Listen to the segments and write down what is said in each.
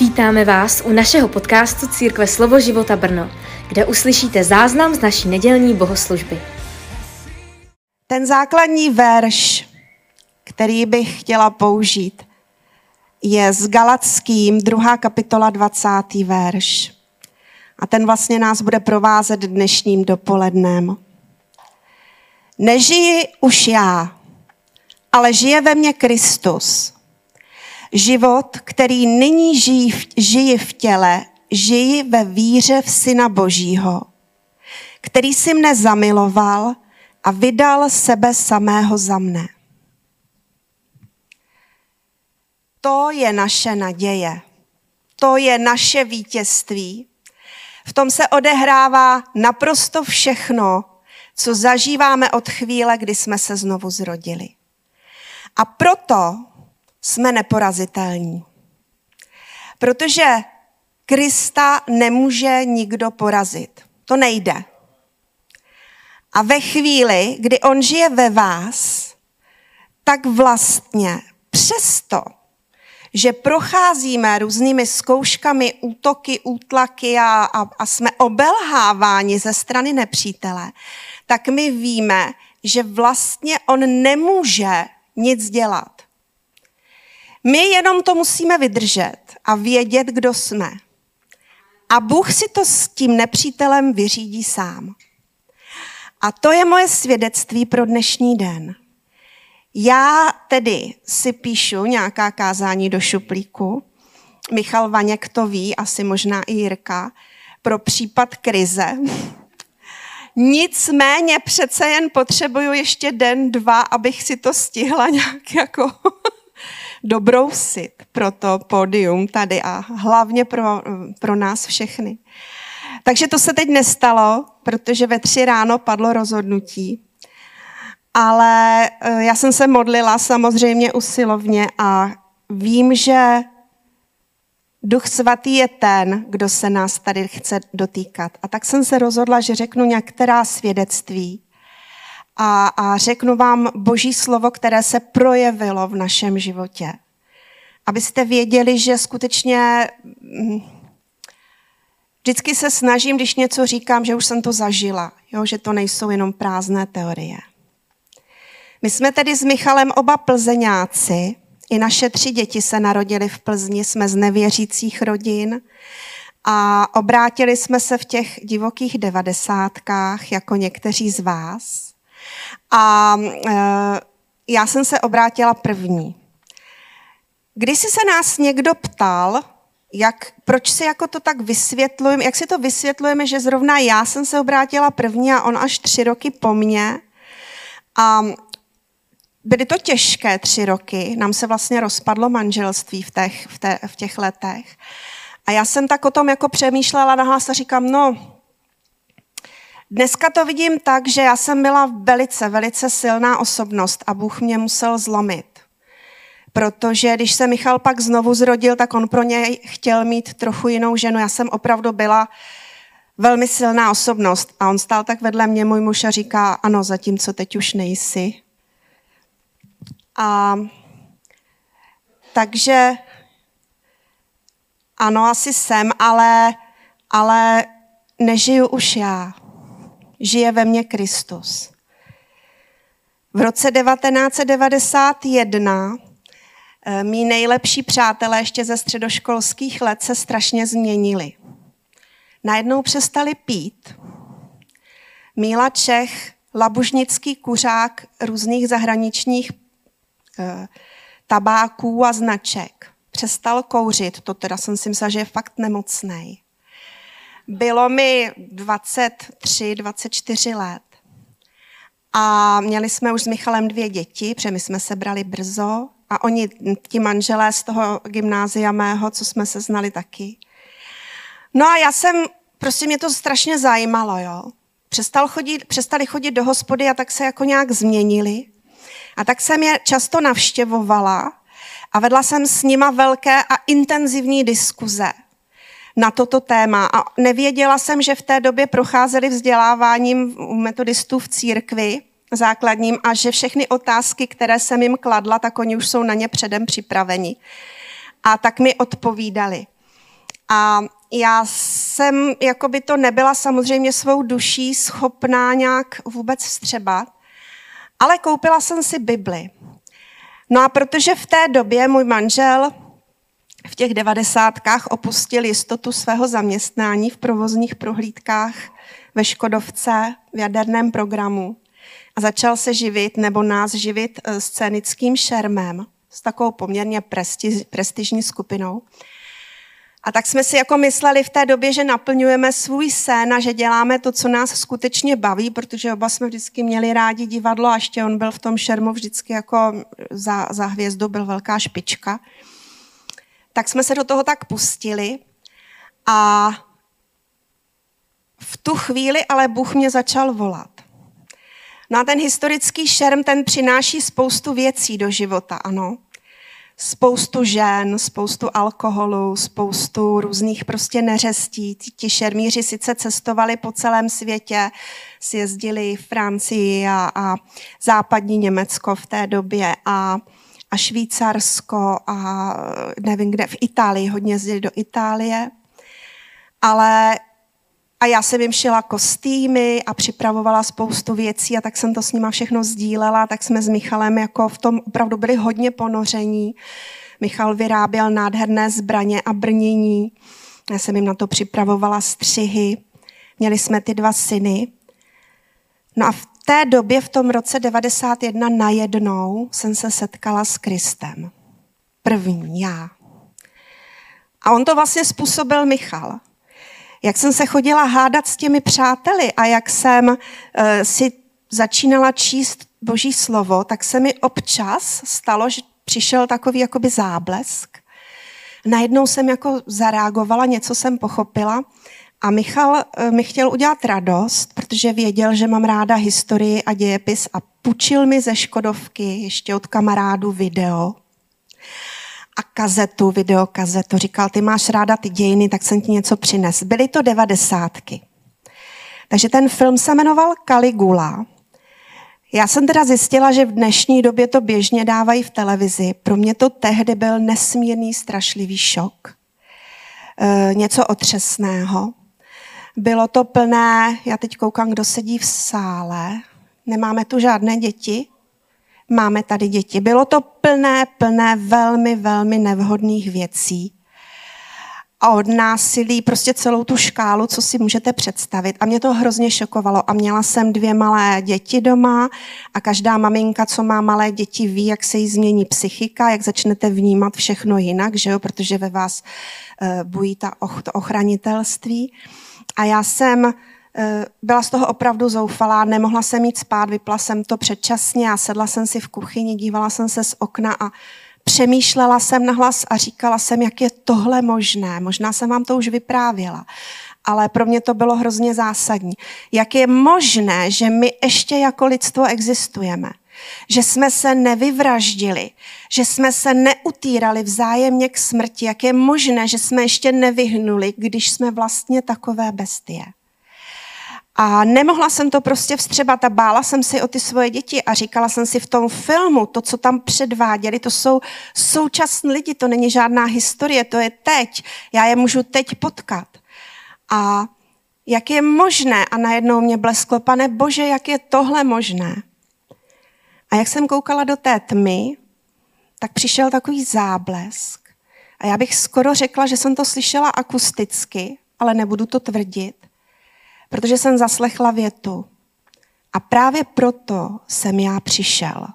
Vítáme vás u našeho podcastu Církve Slovo života Brno, kde uslyšíte záznam z naší nedělní bohoslužby. Ten základní verš, který bych chtěla použít, je z Galackým, druhá kapitola, 20. verš. A ten vlastně nás bude provázet dnešním dopolednem. Nežiji už já, ale žije ve mně Kristus. Život, který nyní žijí, žiji v těle, žiji ve víře v Syna Božího, který si mne zamiloval a vydal sebe samého za mne. To je naše naděje. To je naše vítězství. V tom se odehrává naprosto všechno, co zažíváme od chvíle, kdy jsme se znovu zrodili. A proto jsme neporazitelní. Protože Krista nemůže nikdo porazit. To nejde. A ve chvíli, kdy on žije ve vás, tak vlastně přesto, že procházíme různými zkouškami, útoky, útlaky a, a, a jsme obelháváni ze strany nepřítele, tak my víme, že vlastně on nemůže nic dělat. My jenom to musíme vydržet a vědět, kdo jsme. A Bůh si to s tím nepřítelem vyřídí sám. A to je moje svědectví pro dnešní den. Já tedy si píšu nějaká kázání do šuplíku. Michal Vaněk to ví, asi možná i Jirka, pro případ krize. Nicméně přece jen potřebuju ještě den, dva, abych si to stihla nějak jako dobrousit pro to pódium tady a hlavně pro, pro nás všechny. Takže to se teď nestalo, protože ve tři ráno padlo rozhodnutí. Ale eh, já jsem se modlila samozřejmě usilovně a vím, že Duch svatý je ten, kdo se nás tady chce dotýkat. A tak jsem se rozhodla, že řeknu některá svědectví a, a řeknu vám boží slovo, které se projevilo v našem životě. Abyste věděli, že skutečně mm, vždycky se snažím, když něco říkám, že už jsem to zažila, jo, že to nejsou jenom prázdné teorie. My jsme tedy s Michalem oba plzeňáci, i naše tři děti se narodily v Plzni, jsme z nevěřících rodin a obrátili jsme se v těch divokých devadesátkách, jako někteří z vás. A e, já jsem se obrátila první. Když si se nás někdo ptal, jak, proč si jako to tak vysvětlujeme, jak si to vysvětlujeme, že zrovna já jsem se obrátila první a on až tři roky po mně. A byly to těžké tři roky, nám se vlastně rozpadlo manželství v těch, v, te, v těch letech. A já jsem tak o tom jako přemýšlela nahlas a říkám, no, dneska to vidím tak, že já jsem byla velice, velice silná osobnost a Bůh mě musel zlomit. Protože když se Michal pak znovu zrodil, tak on pro něj chtěl mít trochu jinou ženu. Já jsem opravdu byla velmi silná osobnost. A on stál tak vedle mě, můj muž, a říká, ano, zatímco teď už nejsi. A takže ano, asi jsem, ale, ale nežiju už já. Žije ve mně Kristus. V roce 1991 eh, mý nejlepší přátelé ještě ze středoškolských let se strašně změnili. Najednou přestali pít. Míla Čech, labužnický kuřák různých zahraničních Eh, tabáků a značek. Přestal kouřit, to teda jsem si myslela, že je fakt nemocný. Bylo mi 23, 24 let. A měli jsme už s Michalem dvě děti, protože my jsme se brali brzo. A oni, ti manželé z toho gymnázia mého, co jsme se znali taky. No a já jsem, prostě mě to strašně zajímalo, jo. Přestal chodit, přestali chodit do hospody a tak se jako nějak změnili. A tak jsem je často navštěvovala a vedla jsem s nima velké a intenzivní diskuze na toto téma. A nevěděla jsem, že v té době procházeli vzděláváním metodistů v církvi základním a že všechny otázky, které jsem jim kladla, tak oni už jsou na ně předem připraveni. A tak mi odpovídali. A já jsem, jako by to nebyla samozřejmě svou duší schopná nějak vůbec vstřebat, ale koupila jsem si Bibli. No a protože v té době můj manžel v těch devadesátkách opustil jistotu svého zaměstnání v provozních prohlídkách ve Škodovce v jaderném programu a začal se živit nebo nás živit eh, scénickým šermem s takovou poměrně prestiž, prestižní skupinou. A tak jsme si jako mysleli v té době, že naplňujeme svůj sen a že děláme to, co nás skutečně baví, protože oba jsme vždycky měli rádi divadlo a ještě on byl v tom šermu vždycky jako za, za hvězdu, byl velká špička. Tak jsme se do toho tak pustili a v tu chvíli ale Bůh mě začal volat. No a ten historický šerm, ten přináší spoustu věcí do života, ano spoustu žen, spoustu alkoholu, spoustu různých prostě neřestí. Ti šermíři sice cestovali po celém světě, sjezdili Francii a, a západní Německo v té době a, a Švýcarsko a nevím kde, v Itálii, hodně jezdili do Itálie. Ale a já jsem jim šila kostýmy a připravovala spoustu věcí a tak jsem to s nima všechno sdílela, tak jsme s Michalem jako v tom opravdu byli hodně ponoření. Michal vyráběl nádherné zbraně a brnění. Já jsem jim na to připravovala střihy. Měli jsme ty dva syny. No a v té době, v tom roce 91, najednou jsem se setkala s Kristem. První já. A on to vlastně způsobil Michal jak jsem se chodila hádat s těmi přáteli a jak jsem uh, si začínala číst Boží slovo, tak se mi občas stalo, že přišel takový jakoby záblesk. Najednou jsem jako zareagovala, něco jsem pochopila a Michal uh, mi chtěl udělat radost, protože věděl, že mám ráda historii a dějepis a půjčil mi ze Škodovky ještě od kamarádu video a kazetu, videokazetu. Říkal, ty máš ráda ty dějiny, tak jsem ti něco přines. Byly to devadesátky. Takže ten film se jmenoval Caligula. Já jsem teda zjistila, že v dnešní době to běžně dávají v televizi. Pro mě to tehdy byl nesmírný, strašlivý šok. E, něco otřesného. Bylo to plné, já teď koukám, kdo sedí v sále. Nemáme tu žádné děti, máme tady děti. Bylo to plné, plné velmi, velmi nevhodných věcí. A od násilí, prostě celou tu škálu, co si můžete představit. A mě to hrozně šokovalo. A měla jsem dvě malé děti doma a každá maminka, co má malé děti, ví, jak se jí změní psychika, jak začnete vnímat všechno jinak, že jo? protože ve vás uh, bují ta, to ochranitelství. A já jsem Eh, byla z toho opravdu zoufalá, nemohla jsem jít spát, vypla jsem to předčasně a sedla jsem si v kuchyni, dívala jsem se z okna a přemýšlela jsem nahlas a říkala jsem, jak je tohle možné. Možná jsem vám to už vyprávěla, ale pro mě to bylo hrozně zásadní. Jak je možné, že my ještě jako lidstvo existujeme? Že jsme se nevyvraždili, že jsme se neutírali vzájemně k smrti. Jak je možné, že jsme ještě nevyhnuli, když jsme vlastně takové bestie? A nemohla jsem to prostě vstřebat a bála jsem si o ty svoje děti a říkala jsem si v tom filmu, to, co tam předváděli, to jsou současní lidi, to není žádná historie, to je teď. Já je můžu teď potkat. A jak je možné, a najednou mě blesklo, pane bože, jak je tohle možné? A jak jsem koukala do té tmy, tak přišel takový záblesk. A já bych skoro řekla, že jsem to slyšela akusticky, ale nebudu to tvrdit protože jsem zaslechla větu. A právě proto jsem já přišel.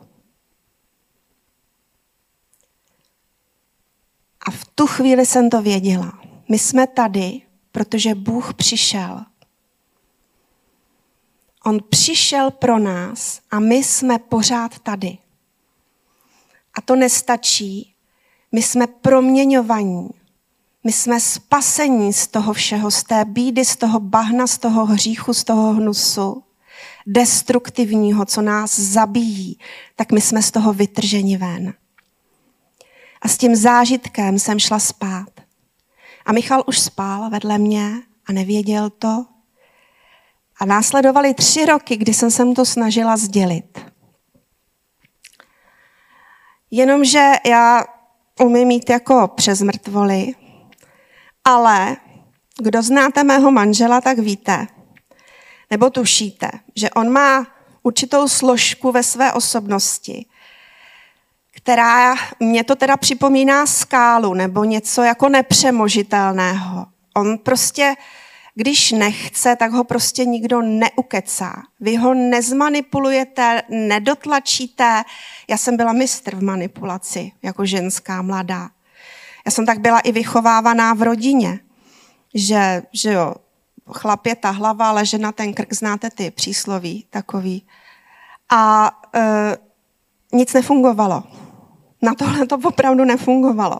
A v tu chvíli jsem to věděla. My jsme tady, protože Bůh přišel. On přišel pro nás a my jsme pořád tady. A to nestačí. My jsme proměňovaní. My jsme spasení z toho všeho, z té bídy, z toho bahna, z toho hříchu, z toho hnusu, destruktivního, co nás zabíjí, tak my jsme z toho vytrženi ven. A s tím zážitkem jsem šla spát. A Michal už spál vedle mě a nevěděl to. A následovaly tři roky, kdy jsem se mu to snažila sdělit. Jenomže já umím mít jako přes mrtvoly Ale kdo znáte mého manžela, tak víte, nebo tušíte, že on má určitou složku ve své osobnosti, která mě to teda připomíná skálu nebo něco jako nepřemožitelného. On prostě, když nechce, tak ho prostě nikdo neukecá. Vy ho nezmanipulujete, nedotlačíte. Já jsem byla mistr v manipulaci jako ženská mladá. Já jsem tak byla i vychovávaná v rodině, že, že jo, chlap je ta hlava, ale žena ten krk, znáte ty přísloví takový. A e, nic nefungovalo. Na tohle to opravdu nefungovalo.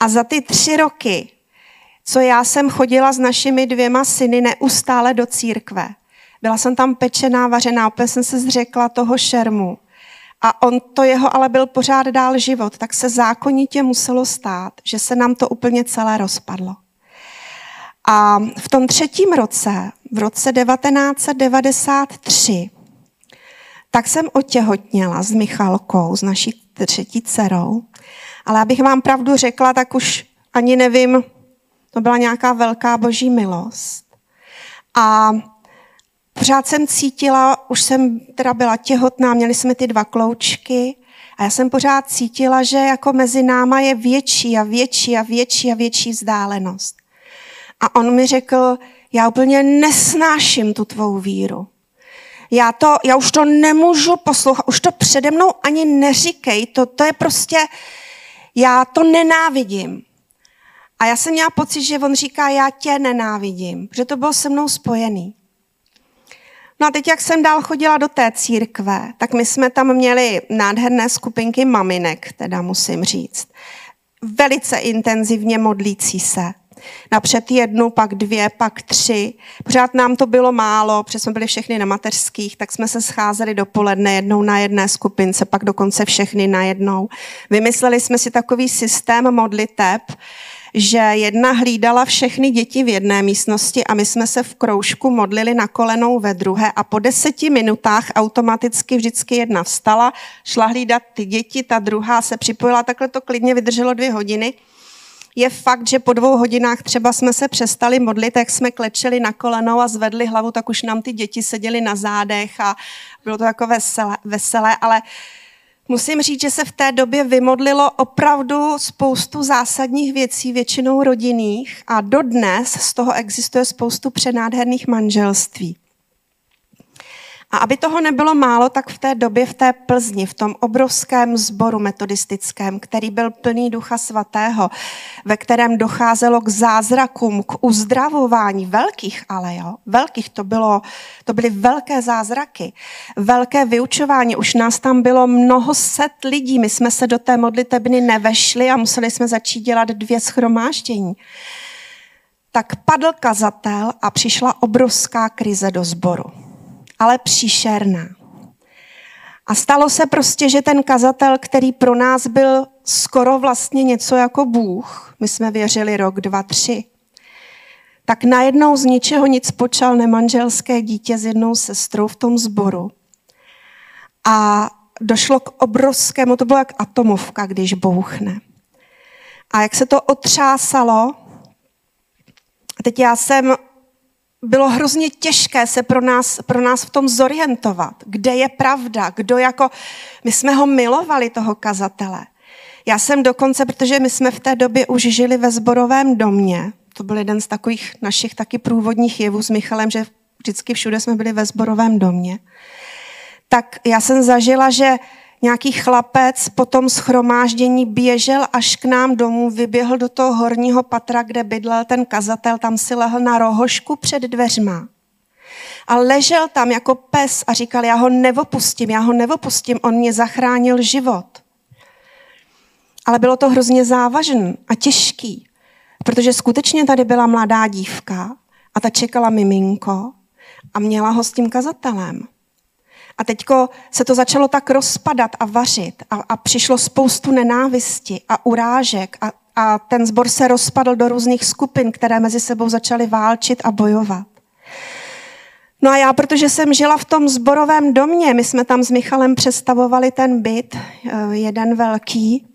A za ty tři roky, co já jsem chodila s našimi dvěma syny neustále do církve, byla jsem tam pečená, vařená, opět jsem se zřekla toho šermu. A on to jeho ale byl pořád dál život, tak se zákonitě muselo stát, že se nám to úplně celé rozpadlo. A v tom třetím roce, v roce 1993, tak jsem otěhotněla s Michalkou, s naší třetí dcerou. Ale abych vám pravdu řekla, tak už ani nevím, to byla nějaká velká boží milost. A pořád jsem cítila, už jsem teda byla těhotná, měli jsme ty dva kloučky, a já jsem pořád cítila, že jako mezi náma je větší a větší a větší a větší vzdálenost. A on mi řekl, já úplně nesnáším tu tvou víru. Já, to, já už to nemůžu poslouchat, už to přede mnou ani neříkej, to, to je prostě, já to nenávidím. A já jsem měla pocit, že on říká, já tě nenávidím, protože to bylo se mnou spojený. No a teď, jak jsem dál chodila do té církve, tak my jsme tam měli nádherné skupinky maminek, teda musím říct. Velice intenzivně modlící se. Napřed jednu, pak dvě, pak tři. Pořád nám to bylo málo, protože jsme byli všechny na mateřských, tak jsme se scházeli dopoledne jednou na jedné skupince, pak dokonce všechny na jednou. Vymysleli jsme si takový systém modliteb, že jedna hlídala všechny děti v jedné místnosti a my jsme se v kroužku modlili na kolenou ve druhé a po deseti minutách automaticky vždycky jedna vstala, šla hlídat ty děti, ta druhá se připojila, takhle to klidně vydrželo dvě hodiny. Je fakt, že po dvou hodinách třeba jsme se přestali modlit, jak jsme klečeli na kolenou a zvedli hlavu, tak už nám ty děti seděly na zádech a bylo to jako veselé, veselé ale musím říct, že se v té době vymodlilo opravdu spoustu zásadních věcí, většinou rodinných a dodnes z toho existuje spoustu přenádherných manželství. A aby toho nebylo málo, tak v té době v té Plzni, v tom obrovském sboru metodistickém, který byl plný ducha svatého, ve kterém docházelo k zázrakům, k uzdravování, velkých ale, jo, velkých, to, bylo, to byly velké zázraky, velké vyučování, už nás tam bylo mnoho set lidí, my jsme se do té modlitebny nevešli a museli jsme začít dělat dvě schromáždění tak padl kazatel a přišla obrovská krize do sboru ale příšerná. A stalo se prostě, že ten kazatel, který pro nás byl skoro vlastně něco jako Bůh, my jsme věřili rok, dva, tři, tak najednou z ničeho nic počal nemanželské dítě s jednou sestrou v tom sboru. A došlo k obrovskému, to bylo jak atomovka, když bouchne. A jak se to otřásalo, teď já jsem bylo hrozně těžké se pro nás, pro nás v tom zorientovat, kde je pravda, kdo jako, my jsme ho milovali, toho kazatele. Já jsem dokonce, protože my jsme v té době už žili ve zborovém domě, to byl jeden z takových našich taky průvodních jevů s Michalem, že vždycky všude jsme byli ve zborovém domě, tak já jsem zažila, že nějaký chlapec po tom schromáždění běžel až k nám domů, vyběhl do toho horního patra, kde bydlel ten kazatel, tam si lehl na rohošku před dveřma. A ležel tam jako pes a říkal, já ho nevopustím, já ho nevopustím, on mě zachránil život. Ale bylo to hrozně závažný a těžký, protože skutečně tady byla mladá dívka a ta čekala miminko a měla ho s tím kazatelem. A teďko se to začalo tak rozpadat a vařit a, a přišlo spoustu nenávisti a urážek a, a ten zbor se rozpadl do různých skupin, které mezi sebou začaly válčit a bojovat. No a já, protože jsem žila v tom zborovém domě, my jsme tam s Michalem přestavovali ten byt, eh, jeden velký,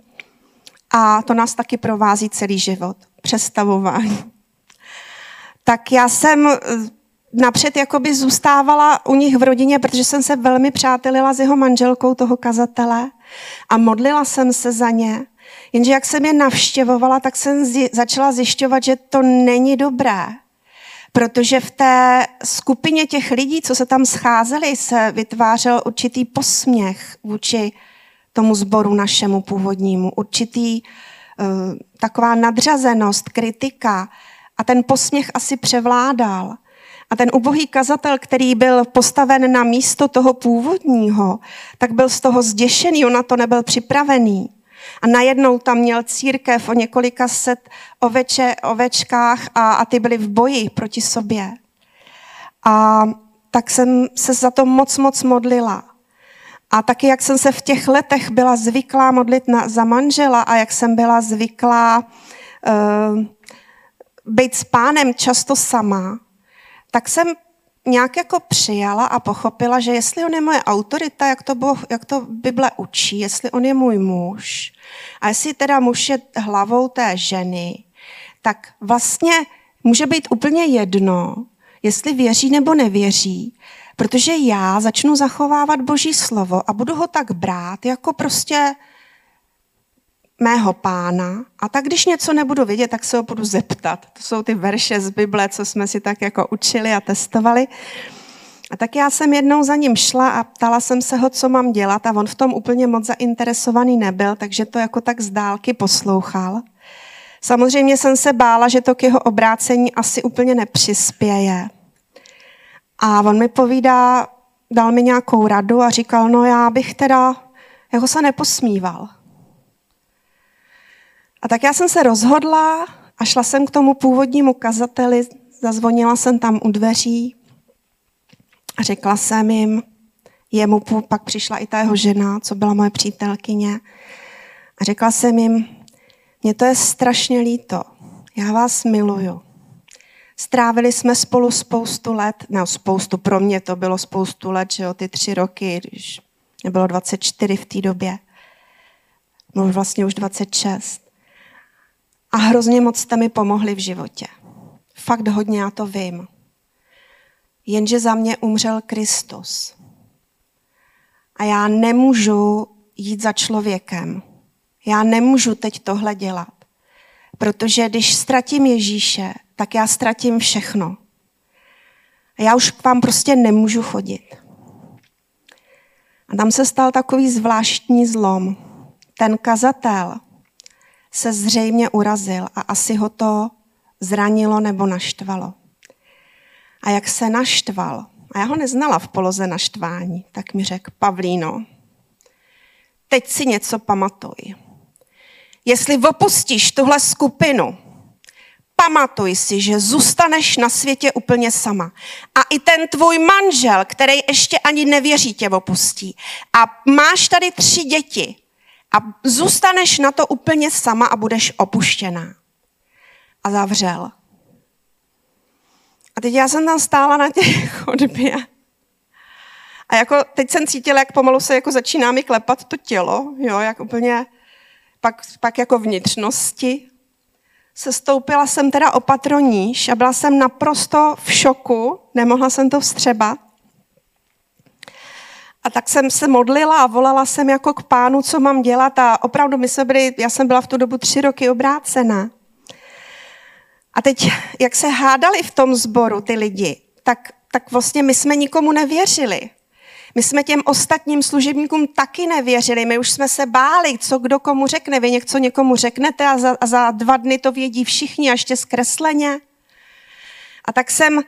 a to nás taky provází celý život. přestavování. Tak já jsem eh, napřed jakoby zůstávala u nich v rodině, protože jsem se velmi přátelila s jeho manželkou toho kazatele a modlila jsem se za ně. Jenže jak jsem je navštěvovala, tak jsem zji- začala zjišťovat, že to není dobré. Protože v té skupině těch lidí, co se tam scházeli, se vytvářel určitý posměch vůči tomu sboru našemu původnímu, určitý uh, taková nadřazenost, kritika. A ten posměch asi převládal. A ten ubohý kazatel, který byl postaven na místo toho původního, tak byl z toho zděšený, on na to nebyl připravený. A najednou tam měl církev o několika set oveče, ovečkách a, a ty byly v boji proti sobě. A tak jsem se za to moc, moc modlila. A taky, jak jsem se v těch letech byla zvyklá modlit na, za manžela a jak jsem byla zvyklá uh, být s pánem často sama, tak jsem nějak jako přijala a pochopila, že jestli on je moje autorita, jak to, boh, jak to Bible učí, jestli on je můj muž a jestli teda muž je hlavou té ženy, tak vlastně může být úplně jedno, jestli věří nebo nevěří, protože já začnu zachovávat Boží slovo a budu ho tak brát jako prostě mého pána. A tak, když něco nebudu vědět, tak se ho budu zeptat. To jsou ty verše z Bible, co jsme si tak jako učili a testovali. A tak já jsem jednou za ním šla a ptala jsem se ho, co mám dělat a on v tom úplně moc zainteresovaný nebyl, takže to jako tak z dálky poslouchal. Samozřejmě jsem se bála, že to k jeho obrácení asi úplně nepřispěje. A on mi povídá, dal mi nějakou radu a říkal, no já bych teda jako se neposmíval. A tak já jsem se rozhodla a šla jsem k tomu původnímu kazateli, zazvonila jsem tam u dveří a řekla jsem jim, jemu pak přišla i ta jeho žena, co byla moje přítelkyně, a řekla jsem jim, mně to je strašně líto, já vás miluju. Strávili jsme spolu spoustu let, ne spoustu, pro mě to bylo spoustu let, že jo, ty tři roky, když mě bylo 24 v té době, no vlastně už 26. A hrozně moc jste mi pomohli v životě. Fakt hodně, já to vím. Jenže za mě umřel Kristus. A já nemůžu jít za člověkem. Já nemůžu teď tohle dělat. Protože když ztratím Ježíše, tak já ztratím všechno. A já už k vám prostě nemůžu chodit. A tam se stal takový zvláštní zlom. Ten kazatel se zřejmě urazil a asi ho to zranilo nebo naštvalo. A jak se naštval, a já ho neznala v poloze naštvání, tak mi řekl, Pavlíno, teď si něco pamatuj. Jestli opustíš tuhle skupinu, pamatuj si, že zůstaneš na světě úplně sama. A i ten tvůj manžel, který ještě ani nevěří, tě opustí. A máš tady tři děti a zůstaneš na to úplně sama a budeš opuštěná. A zavřel. A teď já jsem tam stála na těch chodbě. A jako teď jsem cítila, jak pomalu se jako začíná mi klepat to tělo, jo, jak úplně, pak, pak jako vnitřnosti. Sestoupila jsem teda opatroníž a byla jsem naprosto v šoku, nemohla jsem to vstřebat. A tak jsem se modlila a volala jsem jako k pánu, co mám dělat. A opravdu my jsme byli, já jsem byla v tu dobu tři roky obrácena. A teď, jak se hádali v tom sboru ty lidi, tak, tak vlastně my jsme nikomu nevěřili. My jsme těm ostatním služebníkům taky nevěřili. My už jsme se báli, co kdo komu řekne. Vy něco někomu řeknete a za, a za dva dny to vědí všichni a ještě zkresleně. A tak jsem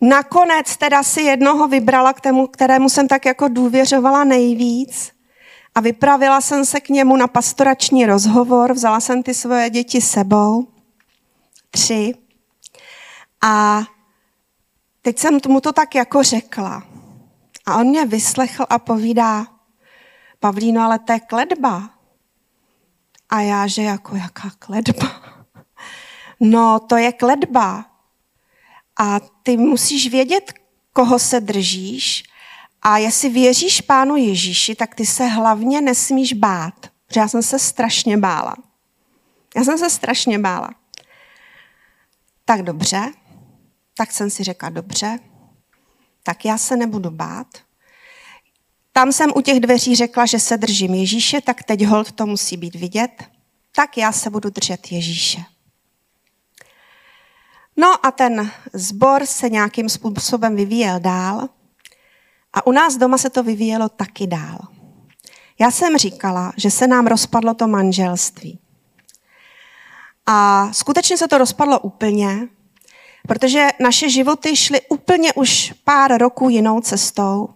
nakonec teda si jednoho vybrala, k tému, kterému jsem tak jako důvěřovala nejvíc. A vypravila jsem se k němu na pastorační rozhovor, vzala jsem ty svoje děti sebou tři. A teď jsem mu to tak jako řekla. A on mě vyslechl a povídá, Pavlíno, ale to je kledba. A já, že jako, jaká kledba? No, to je kledba. A ty musíš vědět, koho se držíš a jestli věříš Pánu Ježíši, tak ty se hlavně nesmíš bát. Protože já jsem se strašně bála. Já jsem se strašně bála. tak dobře, tak jsem si řekla, dobře, tak já se nebudu bát. Tam jsem u těch dveří řekla, že se držím Ježíše, tak teď hold to musí být vidět. Tak já se budu držet Ježíše. No a ten zbor se nějakým způsobem vyvíjel dál a u nás doma se to vyvíjelo taky dál. Já jsem říkala, že se nám rozpadlo to manželství. A skutečně se to rozpadlo úplně, protože naše životy šly úplně už pár roků jinou cestou.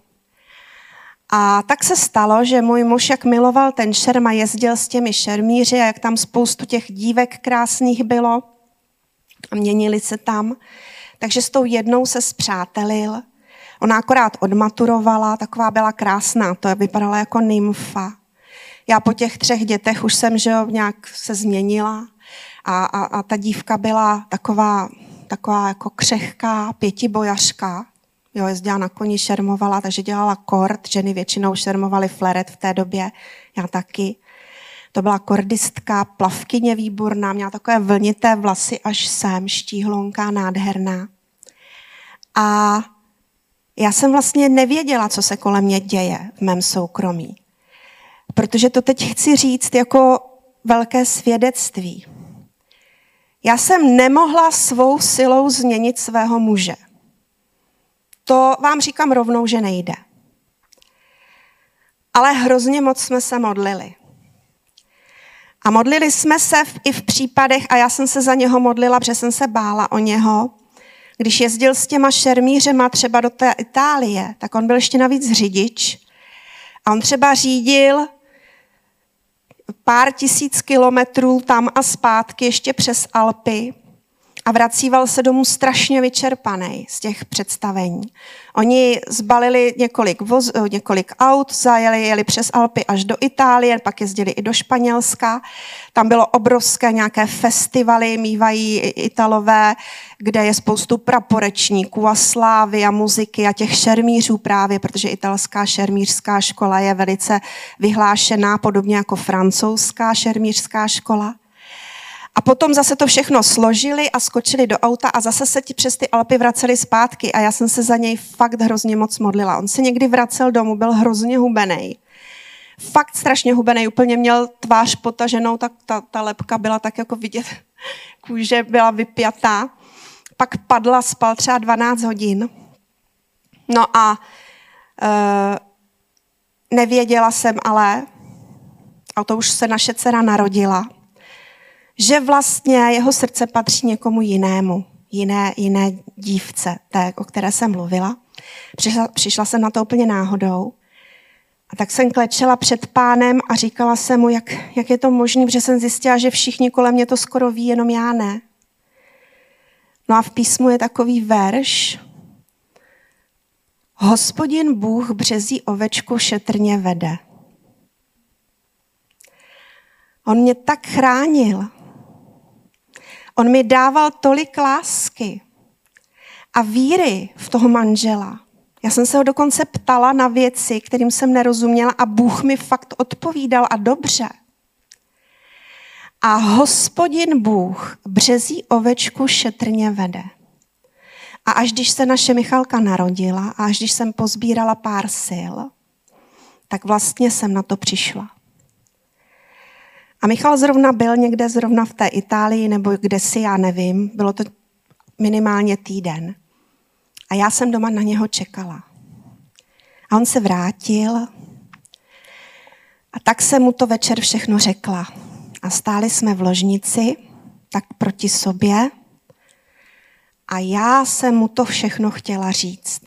A tak se stalo, že můj muž, jak miloval ten šerm a jezdil s těmi šermíři a jak tam spoustu těch dívek krásných bylo a měnili se tam, takže s tou jednou se zpřátelil. Ona akorát odmaturovala, taková byla krásná, to vypadala jako nymfa. Já po těch třech dětech už jsem že jo, nějak se změnila a, a, a ta dívka byla taková, taková jako křehká pětibojařka. Jo, jezdila na koni, šermovala, takže dělala kord. Ženy většinou šermovaly fleret v té době, já taky. To byla kordistka, plavkyně výborná, měla takové vlnité vlasy až sem, štíhlonká, nádherná. A já jsem vlastně nevěděla, co se kolem mě děje v mém soukromí. Protože to teď chci říct jako velké svědectví. Já jsem nemohla svou silou změnit svého muže. To vám říkám rovnou, že nejde. Ale hrozně moc jsme se modlili. A modlili jsme se i v případech, a já jsem se za něho modlila, protože jsem se bála o něho, když jezdil s těma šermířema třeba do té Itálie, tak on byl ještě navíc řidič. A on třeba řídil pár tisíc kilometrů tam a zpátky ještě přes Alpy a vracíval se domů strašně vyčerpaný z těch představení. Oni zbalili několik, voz, několik aut, zajeli, jeli přes Alpy až do Itálie, pak jezdili i do Španělska. Tam bylo obrovské nějaké festivaly, mývají Italové, kde je spoustu praporečníků a slávy a muziky a těch šermířů právě, protože italská šermířská škola je velice vyhlášená, podobně jako francouzská šermířská škola. A potom zase to všechno složili a skočili do auta a zase se ti přes ty Alpy vraceli zpátky a já jsem se za něj fakt hrozně moc modlila. On se někdy vracel domů, byl hrozně hubený. Fakt strašně hubený, úplně měl tvář potaženou, tak ta, ta lepka byla tak jako vidět, kůže byla vypjatá. Pak padla, spal třeba 12 hodin. No a e, nevěděla jsem ale, a to už se naše dcera narodila, že vlastně jeho srdce patří někomu jinému, jiné, jiné dívce, té, o které jsem mluvila. Přišla, přišla jsem na to úplně náhodou. A tak jsem klečela před pánem a říkala jsem mu, jak, jak je to možné, protože jsem zjistila, že všichni kolem mě to skoro ví, jenom já ne. No a v písmu je takový verš. Hospodin Bůh březí ovečku šetrně vede. On mě tak chránil, On mi dával tolik lásky a víry v toho manžela. Já jsem se ho dokonce ptala na věci, kterým jsem nerozuměla a Bůh mi fakt odpovídal a dobře. A hospodin Bůh březí ovečku šetrně vede. A až když se naše Michalka narodila a až když jsem pozbírala pár sil, tak vlastně jsem na to přišla. A Michal zrovna byl někde zrovna v té Itálii nebo kde si, já nevím. Bylo to minimálně týden. A já jsem doma na něho čekala. A on se vrátil a tak jsem mu to večer všechno řekla. A stáli jsme v ložnici, tak proti sobě. A já jsem mu to všechno chtěla říct.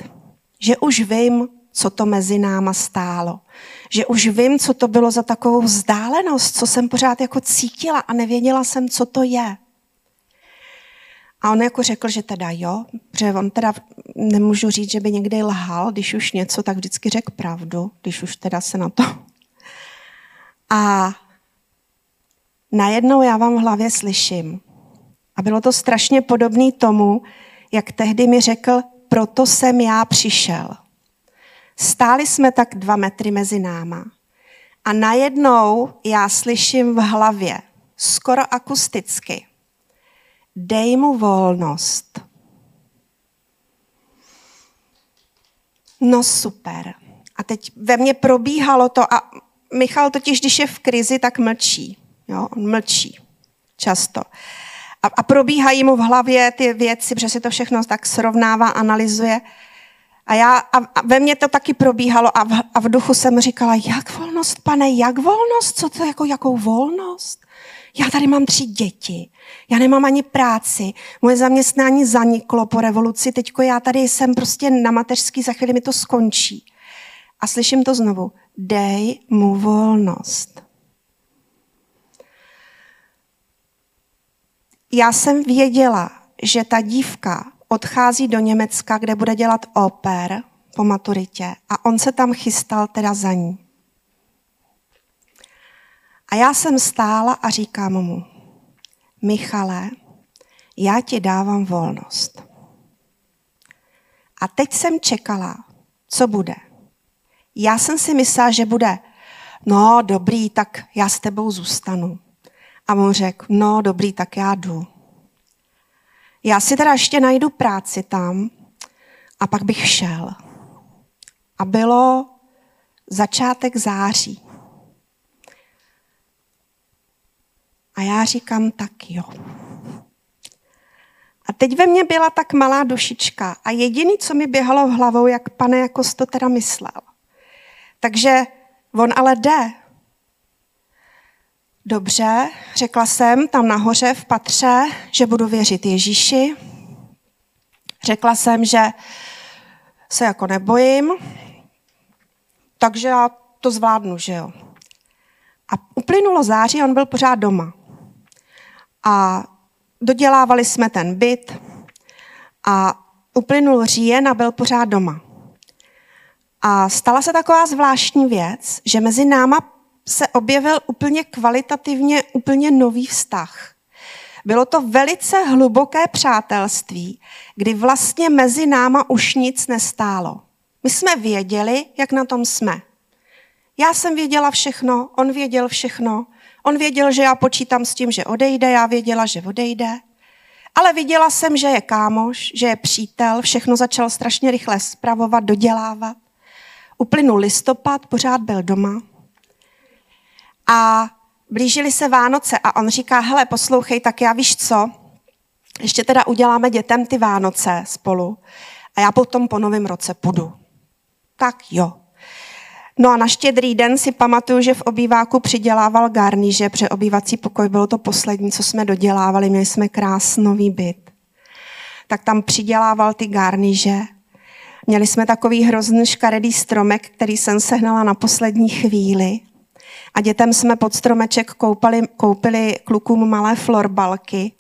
Že už vím, co to mezi náma stálo. Že už vím, co to bylo za takovou vzdálenost, co jsem pořád jako cítila a nevěděla jsem, co to je. A on jako řekl, že teda jo, protože on teda nemůžu říct, že by někdy lhal, když už něco, tak vždycky řekl pravdu, když už teda se na to. A najednou já vám v hlavě slyším. A bylo to strašně podobné tomu, jak tehdy mi řekl, proto jsem já přišel. Stáli jsme tak dva metry mezi náma. A najednou já slyším v hlavě, skoro akusticky, dej mu volnost. No super. A teď ve mně probíhalo to a Michal totiž, když je v krizi, tak mlčí. Jo, on mlčí. Často. A, a probíhají mu v hlavě ty věci, protože si to všechno tak srovnává, analyzuje. A, já, a, a ve mně to taky probíhalo a v, a v duchu jsem říkala, jak volnost, pane, jak volnost? Co to jako, jakou volnost? Já tady mám tři děti, já nemám ani práci, moje zaměstnání zaniklo po revoluci, teďko já tady jsem prostě na mateřský, za chvíli mi to skončí. A slyším to znovu, dej mu volnost. Já jsem věděla, že ta dívka odchází do Německa, kde bude dělat oper po maturitě a on se tam chystal teda za ní. A já jsem stála a říkám mu, Michale, já ti dávám volnost. A teď jsem čekala, co bude. Já jsem si myslela, že bude, no dobrý, tak já s tebou zůstanu. A on řekl, no dobrý, tak já jdu. Já si teda ještě najdu práci tam a pak bych šel. A bylo začátek září. A já říkám, tak jo. A teď ve mně byla tak malá dušička a jediný, co mi běhalo v hlavou, jak pane, jako to teda myslel. Takže on ale jde. Dobře, řekla jsem tam nahoře v patře, že budu věřit Ježíši. Řekla jsem, že se jako nebojím, takže já to zvládnu, že jo. A uplynulo září, on byl pořád doma. A dodělávali jsme ten byt a uplynul říjen a byl pořád doma. A stala se taková zvláštní věc, že mezi náma se objevil úplně kvalitativně úplně nový vztah. Bylo to velice hluboké přátelství, kdy vlastně mezi náma už nic nestálo. My jsme věděli, jak na tom jsme. Já jsem věděla všechno, on věděl všechno, on věděl, že já počítám s tím, že odejde, já věděla, že odejde. Ale viděla jsem, že je kámoš, že je přítel, všechno začal strašně rychle spravovat, dodělávat. Uplynul listopad, pořád byl doma. A blížily se Vánoce a on říká, hele, poslouchej, tak já víš co, ještě teda uděláme dětem ty Vánoce spolu a já potom po novém roce půjdu. Tak jo. No a na štědrý den si pamatuju, že v obýváku přidělával garníže, protože obývací pokoj bylo to poslední, co jsme dodělávali, měli jsme krásný byt. Tak tam přidělával ty garníže. Měli jsme takový hrozný škaredý stromek, který jsem sehnala na poslední chvíli. A dětem jsme pod stromeček koupali, koupili klukům malé florbalky.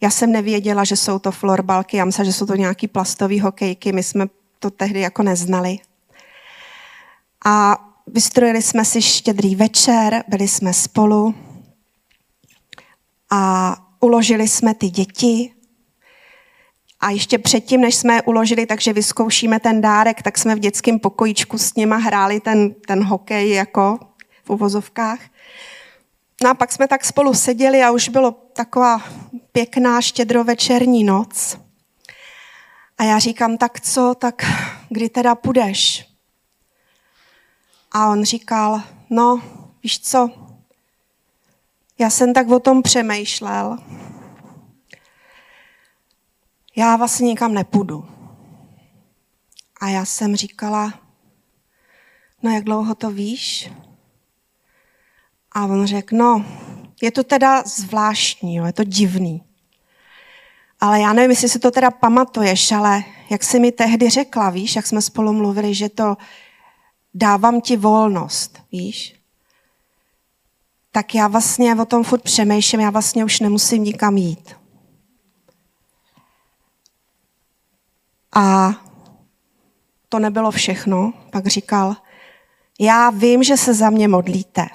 Já jsem nevěděla, že jsou to florbalky, já myslím, že jsou to nějaký plastový hokejky, my jsme to tehdy jako neznali. A vystrojili jsme si štědrý večer, byli jsme spolu a uložili jsme ty děti. A ještě předtím, než jsme je uložili, takže vyzkoušíme ten dárek, tak jsme v dětském pokojíčku s nima hráli ten, ten hokej jako v uvozovkách. No a pak jsme tak spolu seděli a už bylo taková pěkná štědrovečerní noc. A já říkám, tak co, tak kdy teda půjdeš? A on říkal, no, víš co, já jsem tak o tom přemýšlel. Já vlastně nikam nepůjdu. A já jsem říkala, no jak dlouho to víš? A on řekl, no, je to teda zvláštní, jo, je to divný. Ale já nevím, jestli si to teda pamatuješ, ale jak jsi mi tehdy řekla, víš, jak jsme spolu mluvili, že to dávám ti volnost, víš? Tak já vlastně o tom furt přemýšlím, já vlastně už nemusím nikam jít. A to nebylo všechno. Pak říkal, já vím, že se za mě modlíte.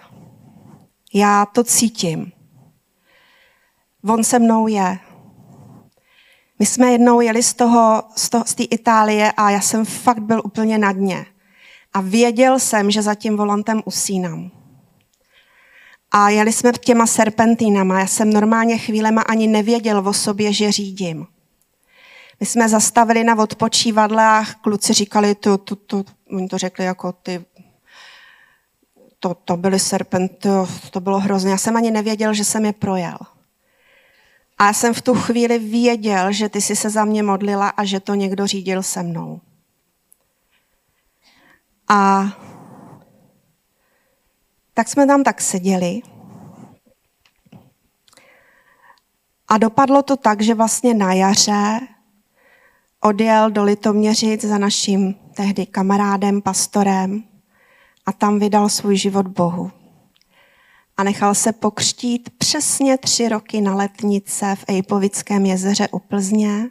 Já to cítím. On se mnou je. My jsme jednou jeli z toho, z, toho, z té Itálie a já jsem fakt byl úplně na dně. A věděl jsem, že za tím volantem usínám. A jeli jsme těma serpentínama. Já jsem normálně chvílema ani nevěděl o sobě, že řídím. My jsme zastavili na odpočívadle a kluci říkali, to, to, to, oni to řekli jako ty, to, to byly serpenty, to, bylo hrozné. Já jsem ani nevěděl, že jsem je projel. A já jsem v tu chvíli věděl, že ty jsi se za mě modlila a že to někdo řídil se mnou. A tak jsme tam tak seděli. A dopadlo to tak, že vlastně na jaře odjel do Litoměřic za naším tehdy kamarádem, pastorem a tam vydal svůj život Bohu. A nechal se pokřtít přesně tři roky na letnice v Ejpovickém jezeře u Plzně,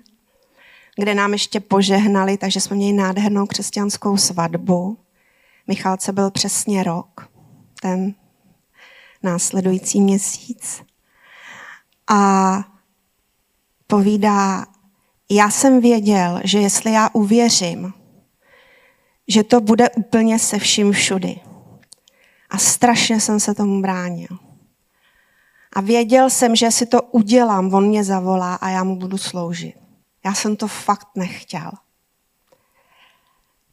kde nám ještě požehnali, takže jsme měli nádhernou křesťanskou svatbu. Michalce byl přesně rok, ten následující měsíc. A povídá, já jsem věděl, že jestli já uvěřím, že to bude úplně se vším všudy. A strašně jsem se tomu bránil. A věděl jsem, že si to udělám, on mě zavolá a já mu budu sloužit. Já jsem to fakt nechtěl.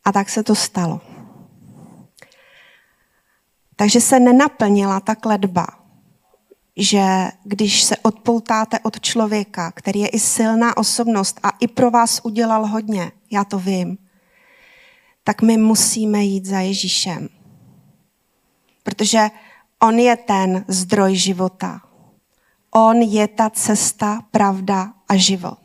A tak se to stalo. Takže se nenaplnila ta kledba, že když se odpoutáte od člověka, který je i silná osobnost a i pro vás udělal hodně, já to vím, tak my musíme jít za Ježíšem. Protože on je ten zdroj života. On je ta cesta, pravda a život.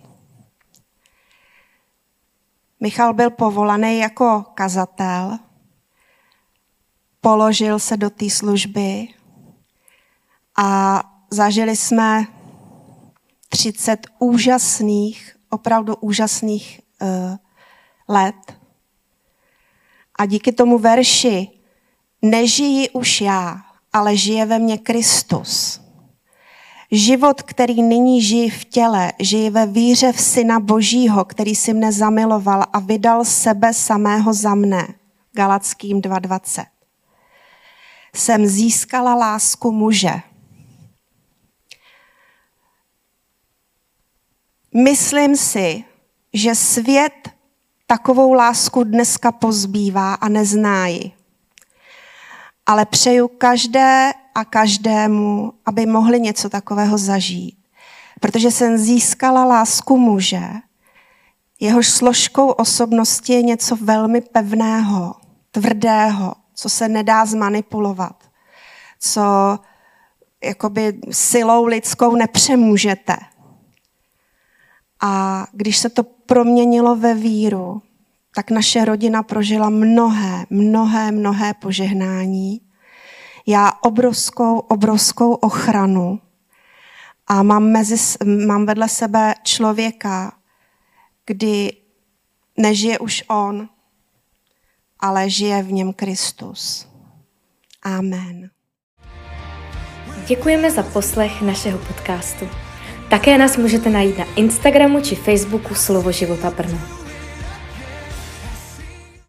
Michal byl povolaný jako kazatel, položil se do té služby a zažili jsme 30 úžasných, opravdu úžasných uh, let. A díky tomu verši nežijí už já, ale žije ve mně Kristus. Život, který nyní žijí v těle, žijí ve víře v Syna Božího, který si mne zamiloval a vydal sebe samého za mne. Galackým 2.20. Jsem získala lásku muže. Myslím si, že svět takovou lásku dneska pozbývá a nezná ji. Ale přeju každé a každému, aby mohli něco takového zažít. Protože jsem získala lásku muže, jehož složkou osobnosti je něco velmi pevného, tvrdého, co se nedá zmanipulovat, co jakoby silou lidskou nepřemůžete. A když se to proměnilo ve víru, tak naše rodina prožila mnohé, mnohé, mnohé požehnání. Já obrovskou, obrovskou ochranu a mám, mezi, mám vedle sebe člověka, kdy nežije už on, ale žije v něm Kristus. Amen. Děkujeme za poslech našeho podcastu. Také nás můžete najít na Instagramu či Facebooku Slovo života Brno.